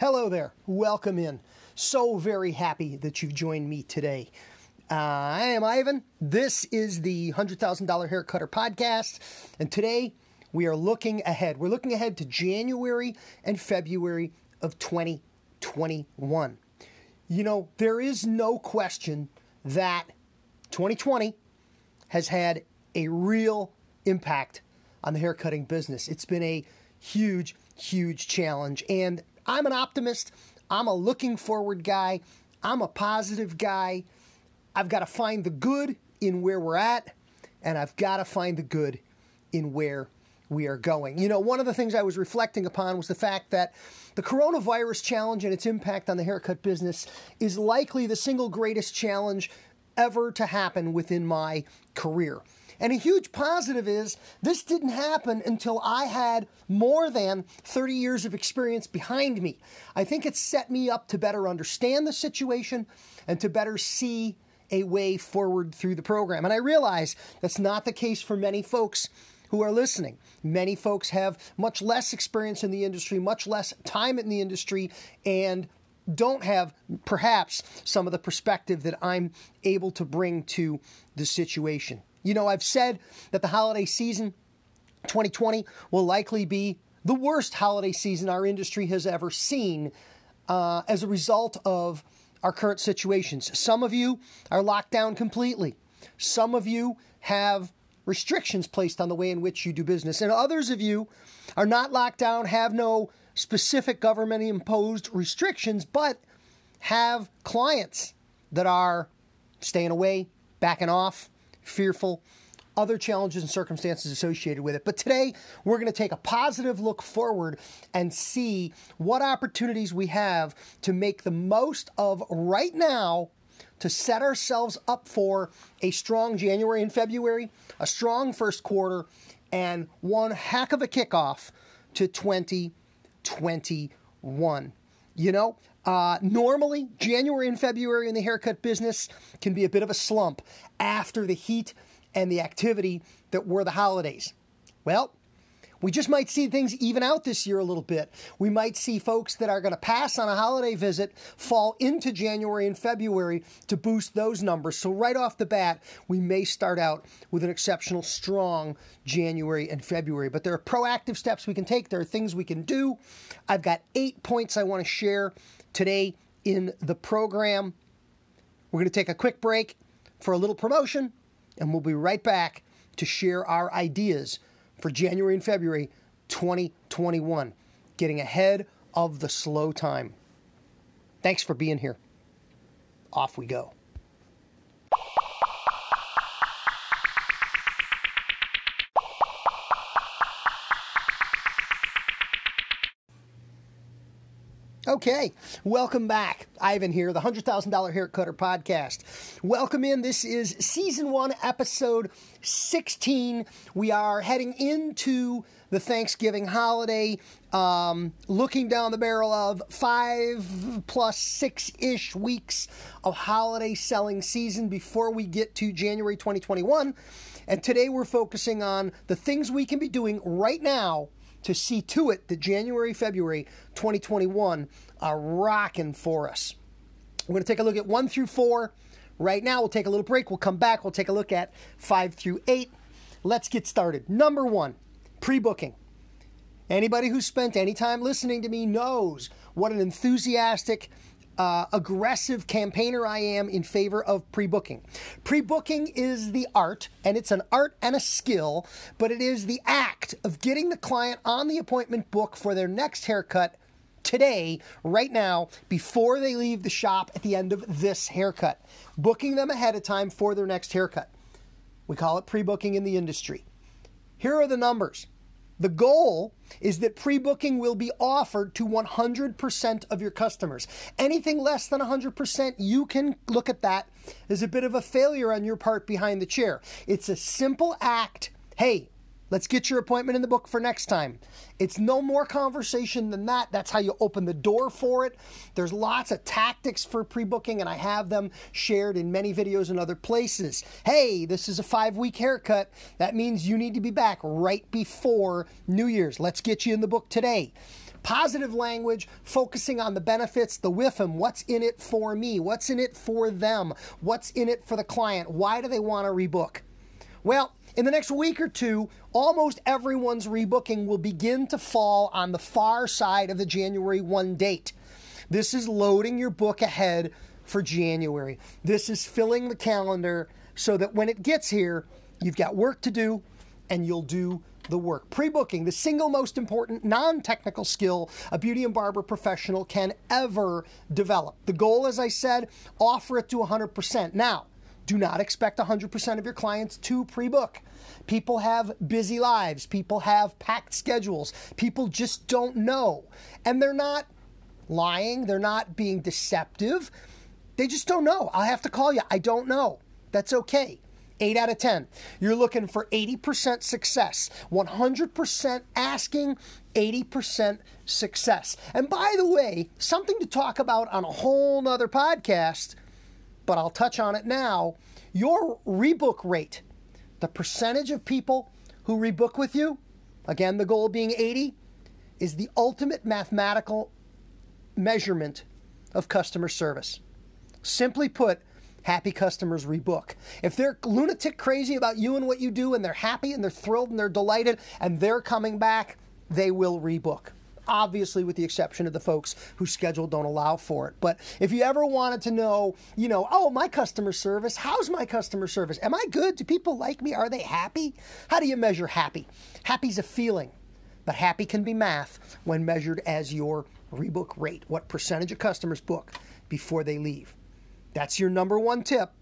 Hello there. Welcome in. So very happy that you've joined me today. Uh, I am Ivan. This is the $100,000 Haircutter podcast. And today we are looking ahead. We're looking ahead to January and February of 2021. You know, there is no question that 2020 has had a real impact on the haircutting business. It's been a huge, huge challenge. And I'm an optimist. I'm a looking forward guy. I'm a positive guy. I've got to find the good in where we're at, and I've got to find the good in where we are going. You know, one of the things I was reflecting upon was the fact that the coronavirus challenge and its impact on the haircut business is likely the single greatest challenge ever to happen within my career. And a huge positive is this didn't happen until I had more than 30 years of experience behind me. I think it set me up to better understand the situation and to better see a way forward through the program. And I realize that's not the case for many folks who are listening. Many folks have much less experience in the industry, much less time in the industry, and don't have perhaps some of the perspective that I'm able to bring to the situation. You know, I've said that the holiday season 2020 will likely be the worst holiday season our industry has ever seen uh, as a result of our current situations. Some of you are locked down completely. Some of you have restrictions placed on the way in which you do business. And others of you are not locked down, have no specific government imposed restrictions, but have clients that are staying away, backing off, fearful, other challenges and circumstances associated with it. But today, we're going to take a positive look forward and see what opportunities we have to make the most of right now to set ourselves up for a strong January and February, a strong first quarter, and one heck of a kickoff to 2021. You know, uh, normally, January and February in the haircut business can be a bit of a slump after the heat and the activity that were the holidays. Well, we just might see things even out this year a little bit. We might see folks that are going to pass on a holiday visit fall into January and February to boost those numbers. So, right off the bat, we may start out with an exceptional strong January and February. But there are proactive steps we can take, there are things we can do. I've got eight points I want to share today in the program. We're going to take a quick break for a little promotion, and we'll be right back to share our ideas for January and February 2021, getting ahead of the slow time. Thanks for being here. Off we go. Okay, welcome back. Ivan here, the $100,000 Hair Cutter Podcast. Welcome in. This is season one, episode 16. We are heading into the Thanksgiving holiday, um, looking down the barrel of five plus six ish weeks of holiday selling season before we get to January 2021. And today we're focusing on the things we can be doing right now to see to it that January, February 2021 are rocking for us. We're going to take a look at one through four. Right now, we'll take a little break. We'll come back. We'll take a look at five through eight. Let's get started. Number one, pre booking. Anybody who's spent any time listening to me knows what an enthusiastic uh, aggressive campaigner I am in favor of pre booking. Pre booking is the art, and it's an art and a skill, but it is the act of getting the client on the appointment book for their next haircut today, right now, before they leave the shop at the end of this haircut. Booking them ahead of time for their next haircut. We call it pre booking in the industry. Here are the numbers the goal is that pre booking will be offered to 100% of your customers. Anything less than 100%, you can look at that as a bit of a failure on your part behind the chair. It's a simple act. Hey, Let's get your appointment in the book for next time. It's no more conversation than that. That's how you open the door for it. There's lots of tactics for pre booking, and I have them shared in many videos and other places. Hey, this is a five week haircut. That means you need to be back right before New Year's. Let's get you in the book today. Positive language, focusing on the benefits, the WIFM, what's in it for me, what's in it for them, what's in it for the client, why do they want to rebook? Well, in the next week or two, almost everyone's rebooking will begin to fall on the far side of the January 1 date. This is loading your book ahead for January. This is filling the calendar so that when it gets here, you've got work to do and you'll do the work. Pre booking, the single most important non technical skill a beauty and barber professional can ever develop. The goal, as I said, offer it to 100%. Now, do not expect 100% of your clients to pre book. People have busy lives, people have packed schedules, people just don't know. And they're not lying, they're not being deceptive. They just don't know. I'll have to call you. I don't know. That's okay. 8 out of 10. You're looking for 80% success, 100% asking, 80% success. And by the way, something to talk about on a whole nother podcast, but I'll touch on it now. Your rebook rate, the percentage of people who rebook with you, again, the goal being 80, is the ultimate mathematical measurement of customer service. Simply put, happy customers rebook. If they're lunatic crazy about you and what you do and they're happy and they're thrilled and they're delighted and they're coming back, they will rebook. Obviously, with the exception of the folks whose schedule don't allow for it. But if you ever wanted to know, you know, oh, my customer service, how's my customer service? Am I good? Do people like me? Are they happy? How do you measure happy? Happy's a feeling, but happy can be math when measured as your rebook rate. What percentage of customers book before they leave? That's your number one tip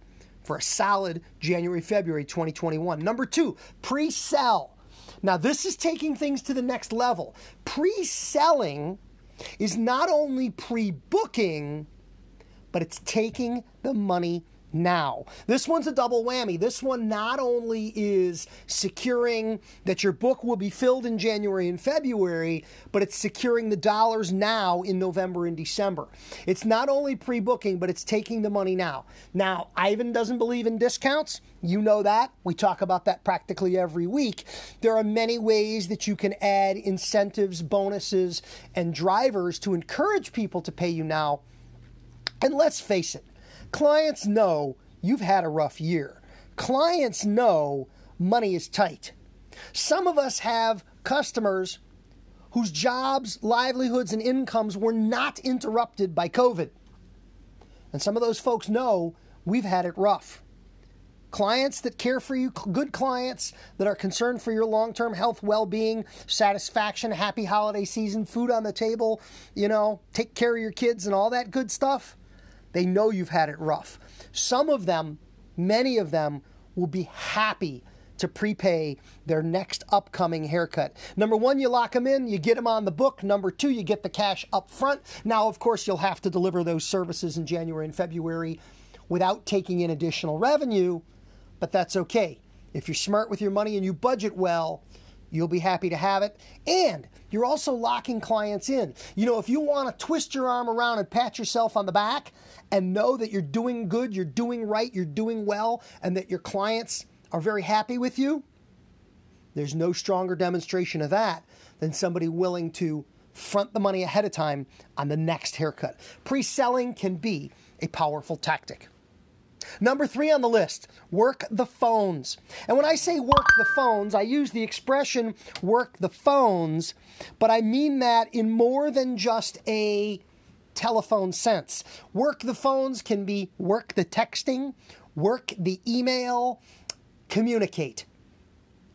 for a solid January, February 2021. Number two, pre sell. Now, this is taking things to the next level. Pre selling is not only pre booking, but it's taking the money now. This one's a double whammy. This one not only is securing that your book will be filled in January and February, but it's securing the dollars now in November and December. It's not only pre booking, but it's taking the money now. Now, Ivan doesn't believe in discounts. You know that. We talk about that practically every week. There are many ways that you can add incentives, bonuses, and drivers to encourage people to pay you now. And let's face it, Clients know you've had a rough year. Clients know money is tight. Some of us have customers whose jobs, livelihoods, and incomes were not interrupted by COVID. And some of those folks know we've had it rough. Clients that care for you, good clients that are concerned for your long term health, well being, satisfaction, happy holiday season, food on the table, you know, take care of your kids and all that good stuff. They know you've had it rough. Some of them, many of them, will be happy to prepay their next upcoming haircut. Number one, you lock them in, you get them on the book. Number two, you get the cash up front. Now, of course, you'll have to deliver those services in January and February without taking in additional revenue, but that's okay. If you're smart with your money and you budget well, You'll be happy to have it. And you're also locking clients in. You know, if you want to twist your arm around and pat yourself on the back and know that you're doing good, you're doing right, you're doing well, and that your clients are very happy with you, there's no stronger demonstration of that than somebody willing to front the money ahead of time on the next haircut. Pre selling can be a powerful tactic. Number three on the list work the phones. And when I say work the phones, I use the expression work the phones, but I mean that in more than just a telephone sense. Work the phones can be work the texting, work the email, communicate,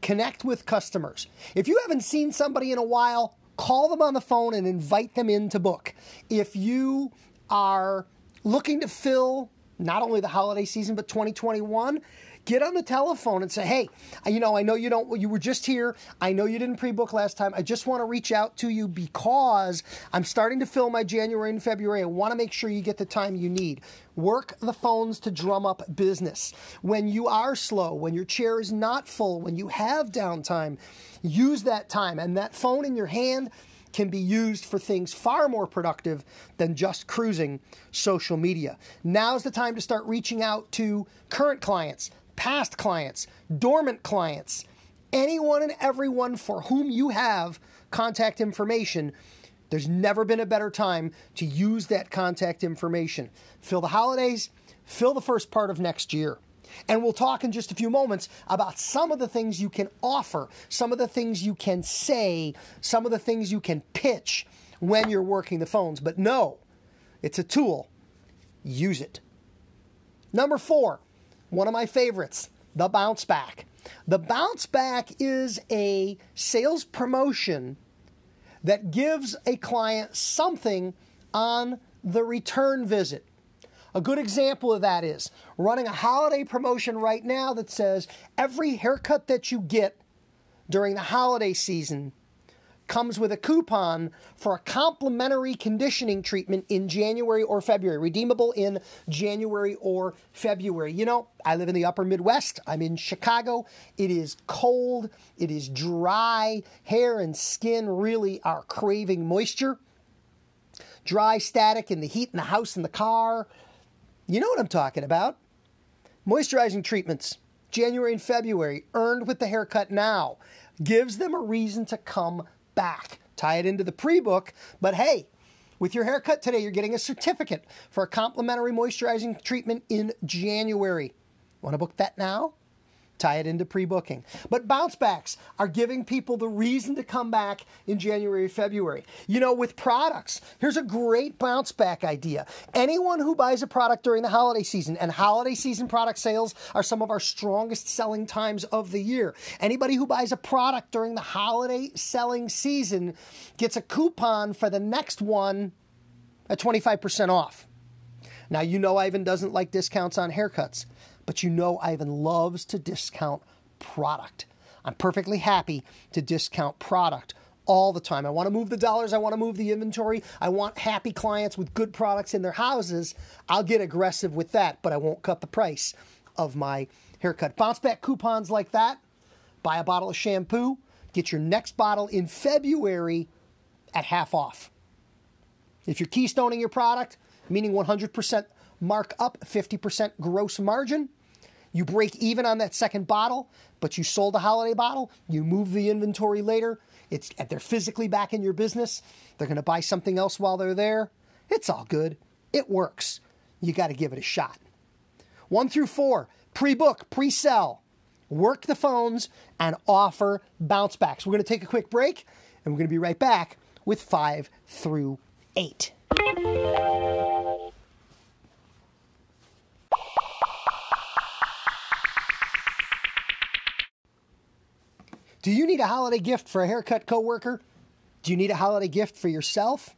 connect with customers. If you haven't seen somebody in a while, call them on the phone and invite them in to book. If you are looking to fill not only the holiday season, but 2021, get on the telephone and say, hey, you know, I know you don't, you were just here. I know you didn't pre book last time. I just want to reach out to you because I'm starting to fill my January and February. I want to make sure you get the time you need. Work the phones to drum up business. When you are slow, when your chair is not full, when you have downtime, use that time and that phone in your hand can be used for things far more productive than just cruising social media. Now's the time to start reaching out to current clients, past clients, dormant clients, anyone and everyone for whom you have contact information There's never been a better time to use that contact information. Fill the holidays, fill the first part of next year. And we'll talk in just a few moments about some of the things you can offer, some of the things you can say, some of the things you can pitch when you're working the phones. But no, it's a tool. Use it. Number four, one of my favorites, the bounce back. The bounce back is a sales promotion that gives a client something on the return visit. A good example of that is running a holiday promotion right now that says every haircut that you get during the holiday season comes with a coupon for a complimentary conditioning treatment in January or February, redeemable in January or February. You know, I live in the upper Midwest. I'm in Chicago. It is cold, it is dry. Hair and skin really are craving moisture. Dry static in the heat in the house in the car. You know what I'm talking about. Moisturizing treatments, January and February, earned with the haircut now, gives them a reason to come back. Tie it into the pre book, but hey, with your haircut today, you're getting a certificate for a complimentary moisturizing treatment in January. Want to book that now? Tie it into pre booking. But bounce backs are giving people the reason to come back in January, February. You know, with products, here's a great bounce back idea. Anyone who buys a product during the holiday season, and holiday season product sales are some of our strongest selling times of the year. Anybody who buys a product during the holiday selling season gets a coupon for the next one at 25% off. Now, you know Ivan doesn't like discounts on haircuts but you know Ivan loves to discount product. I'm perfectly happy to discount product all the time. I want to move the dollars, I want to move the inventory. I want happy clients with good products in their houses. I'll get aggressive with that, but I won't cut the price of my haircut. Bounce back coupons like that. Buy a bottle of shampoo, get your next bottle in February at half off. If you're keystoning your product, meaning 100% mark up 50% gross margin. You break even on that second bottle, but you sold a holiday bottle, you move the inventory later, it's they're physically back in your business. They're going to buy something else while they're there. It's all good. It works. You got to give it a shot. 1 through 4, pre-book, pre-sell. Work the phones and offer bounce backs. We're going to take a quick break and we're going to be right back with 5 through 8. Do you need a holiday gift for a haircut coworker? Do you need a holiday gift for yourself?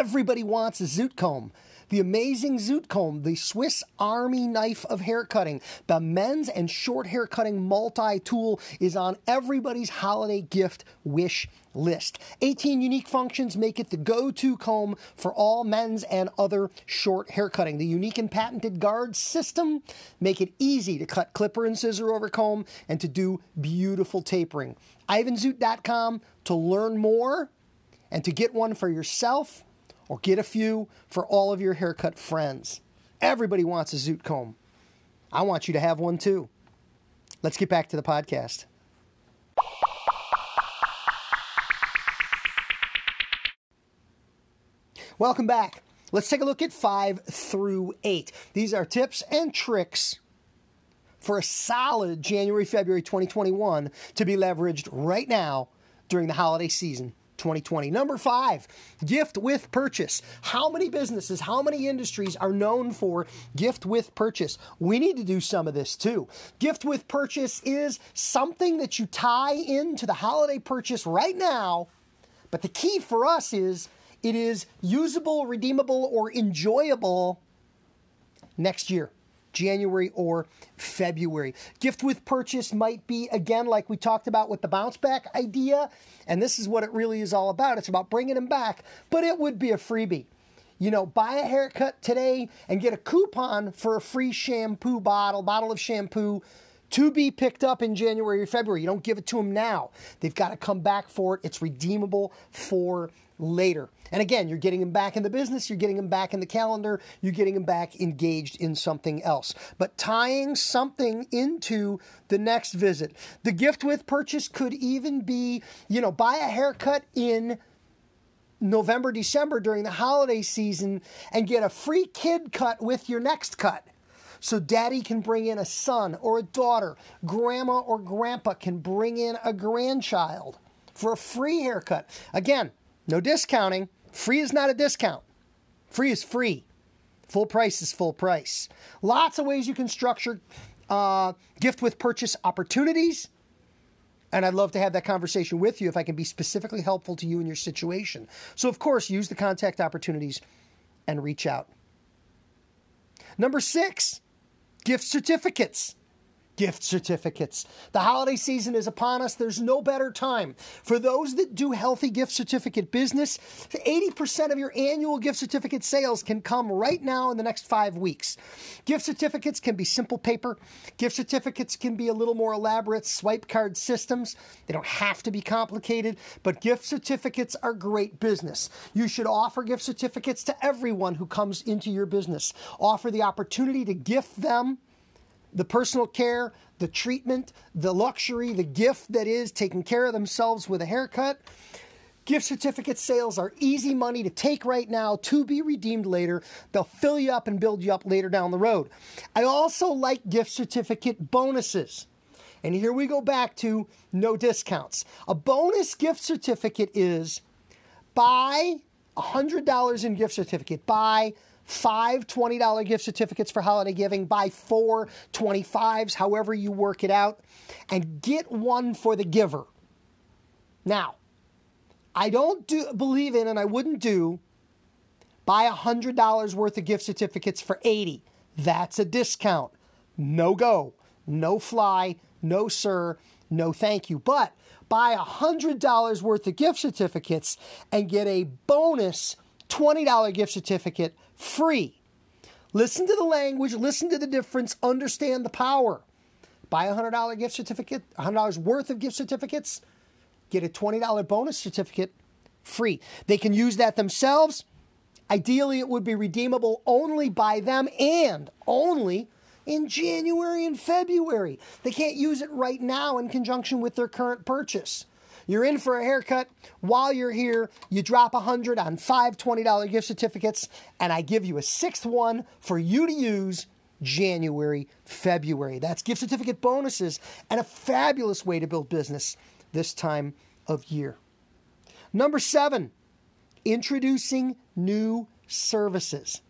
Everybody wants a zoot comb. The amazing Zoot Comb, the Swiss Army knife of hair cutting, the men's and short hair cutting multi tool is on everybody's holiday gift wish list. 18 unique functions make it the go to comb for all men's and other short hair cutting. The unique and patented guard system make it easy to cut clipper and scissor over comb and to do beautiful tapering. IvanZoot.com to learn more and to get one for yourself or get a few for all of your haircut friends. Everybody wants a zoot comb. I want you to have one too. Let's get back to the podcast. Welcome back. Let's take a look at five through eight. These are tips and tricks for a solid January, February 2021 to be leveraged right now during the holiday season 2020. Number five, gift with purchase. How many businesses, how many industries are known for gift with purchase? We need to do some of this too. Gift with purchase is something that you tie into the holiday purchase right now, but the key for us is it is usable, redeemable, or enjoyable next year. January or February. Gift with purchase might be, again, like we talked about with the bounce back idea. And this is what it really is all about. It's about bringing them back, but it would be a freebie. You know, buy a haircut today and get a coupon for a free shampoo bottle, bottle of shampoo to be picked up in January or February. You don't give it to them now. They've got to come back for it. It's redeemable for later. And again, you're getting them back in the business, you're getting them back in the calendar, you're getting them back engaged in something else. But tying something into the next visit. The gift with purchase could even be, you know, buy a haircut in November, December during the holiday season and get a free kid cut with your next cut. So daddy can bring in a son or a daughter. Grandma or grandpa can bring in a grandchild for a free haircut. Again, no discounting. Free is not a discount. Free is free. Full price is full price. Lots of ways you can structure uh, gift with purchase opportunities. And I'd love to have that conversation with you if I can be specifically helpful to you in your situation. So, of course, use the contact opportunities and reach out. Number six, gift certificates gift certificates. The holiday season is upon us. There's no better time. For those that do healthy gift certificate business, 80% of your annual gift certificate sales can come right now in the next five weeks. Gift certificates can be simple paper, gift certificates can be a little more elaborate swipe card systems. They don't have to be complicated, but gift certificates are great business. You should offer gift certificates to everyone who comes into your business. Offer the opportunity to gift them the personal care, the treatment, the luxury, the gift that is taking care of themselves with a haircut. Gift certificate sales are easy money to take right now to be redeemed later. They'll fill you up and build you up later down the road. I also like gift certificate bonuses. And here we go back to no discounts. A bonus gift certificate is buy $100 in gift certificate, buy five $20 gift certificates for holiday giving, buy four 25s, however you work it out, and get one for the giver. Now, I don't do, believe in and I wouldn't do buy $100 worth of gift certificates for 80. That's a discount. No go. No fly. No sir. No thank you. But buy $100 worth of gift certificates and get a bonus $20 gift certificate free. Listen to the language, listen to the difference, understand the power. Buy a $100 gift certificate, $100 worth of gift certificates, get a $20 bonus certificate free. They can use that themselves. Ideally, it would be redeemable only by them and only in January and February. They can't use it right now in conjunction with their current purchase. You're in for a haircut. While you're here, you drop a 100 on five $20 gift certificates, and I give you a sixth one for you to use January, February. That's gift certificate bonuses and a fabulous way to build business this time of year. Number seven, introducing new services.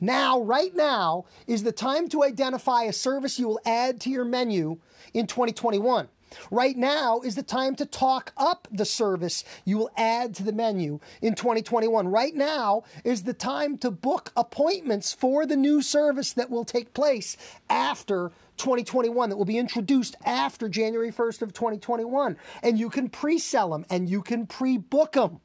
Now, right now, is the time to identify a service you will add to your menu in 2021. Right now is the time to talk up the service you will add to the menu in 2021. Right now is the time to book appointments for the new service that will take place after 2021 that will be introduced after January 1st of 2021. And you can pre-sell them and you can pre-book them.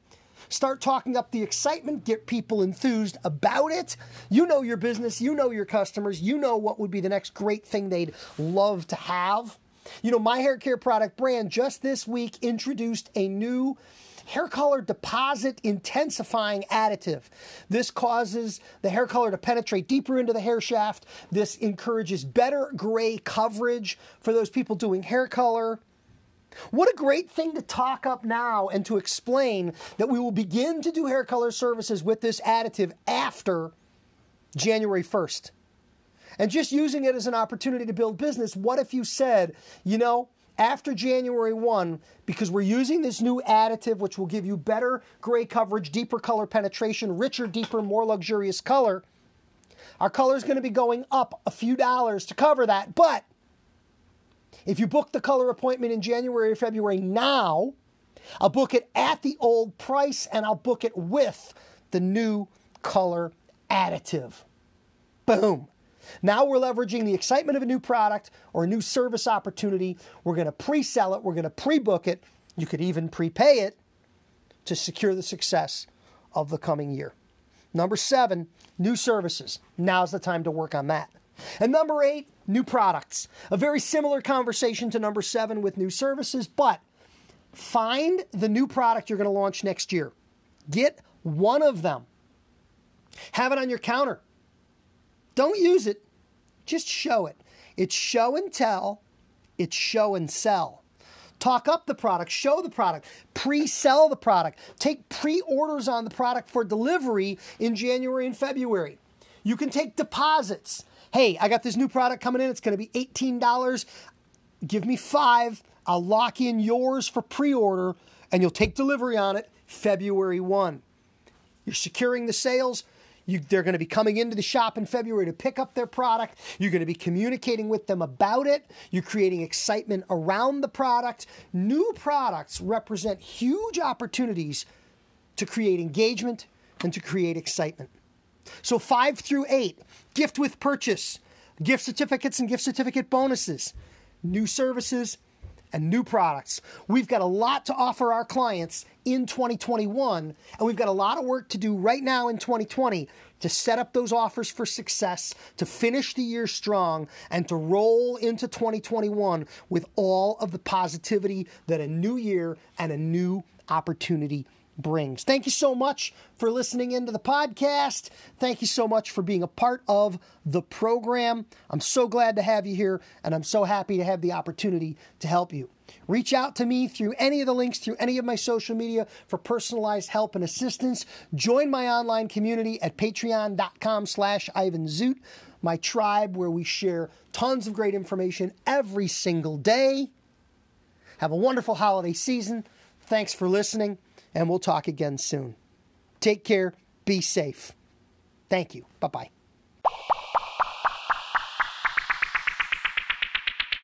Start talking up the excitement, get people enthused about it. You know your business, you know your customers, you know what would be the next great thing they'd love to have. You know, my hair care product brand just this week introduced a new hair color deposit intensifying additive. This causes the hair color to penetrate deeper into the hair shaft. This encourages better gray coverage for those people doing hair color. What a great thing to talk up now and to explain that we will begin to do hair color services with this additive after January 1st and just using it as an opportunity to build business. What if you said, you know, after January 1, because we're using this new additive, which will give you better gray coverage, deeper color penetration, richer, deeper, more luxurious color, our color is going to be going up a few dollars to cover that. But if you book the color appointment in January or February now, I'll book it at the old price and I'll book it with the new color additive. Boom. Now we're leveraging the excitement of a new product or a new service opportunity. We're going to pre sell it, we're going to pre book it. You could even prepay it to secure the success of the coming year. Number seven, new services. Now's the time to work on that. And number eight, new products. A very similar conversation to number seven with new services, but find the new product you're going to launch next year. Get one of them. Have it on your counter. Don't use it, just show it. It's show and tell, it's show and sell. talk up the product, show the product, pre sell the product, take pre orders on the product for delivery in January and February. You can take deposits. Hey, I got this new product coming in. It's going to be $18. Give me five. I'll lock in yours for pre order and you'll take delivery on it February 1. You're securing the sales. You, they're going to be coming into the shop in February to pick up their product. You're going to be communicating with them about it. You're creating excitement around the product. New products represent huge opportunities to create engagement and to create excitement. So, five through eight, gift with purchase, gift certificates and gift certificate bonuses, new services, and new products. We've got a lot to offer our clients in 2021, and we've got a lot of work to do right now in 2020 to set up those offers for success, to finish the year strong, and to roll into 2021 with all of the positivity that a new year and a new opportunity brings. Thank you so much for listening into the podcast. Thank you so much for being a part of the program. I'm so glad to have you here, and I'm so happy to have the opportunity to help you. Reach out to me through any of the links through any of my social media for personalized help and assistance. Join my online community at patreon.com slash Ivan Zoot, my tribe where we share tons of great information every single day. Have a wonderful holiday season. Thanks for listening and we'll talk again soon. Take care. Be safe. Thank you. Bye bye.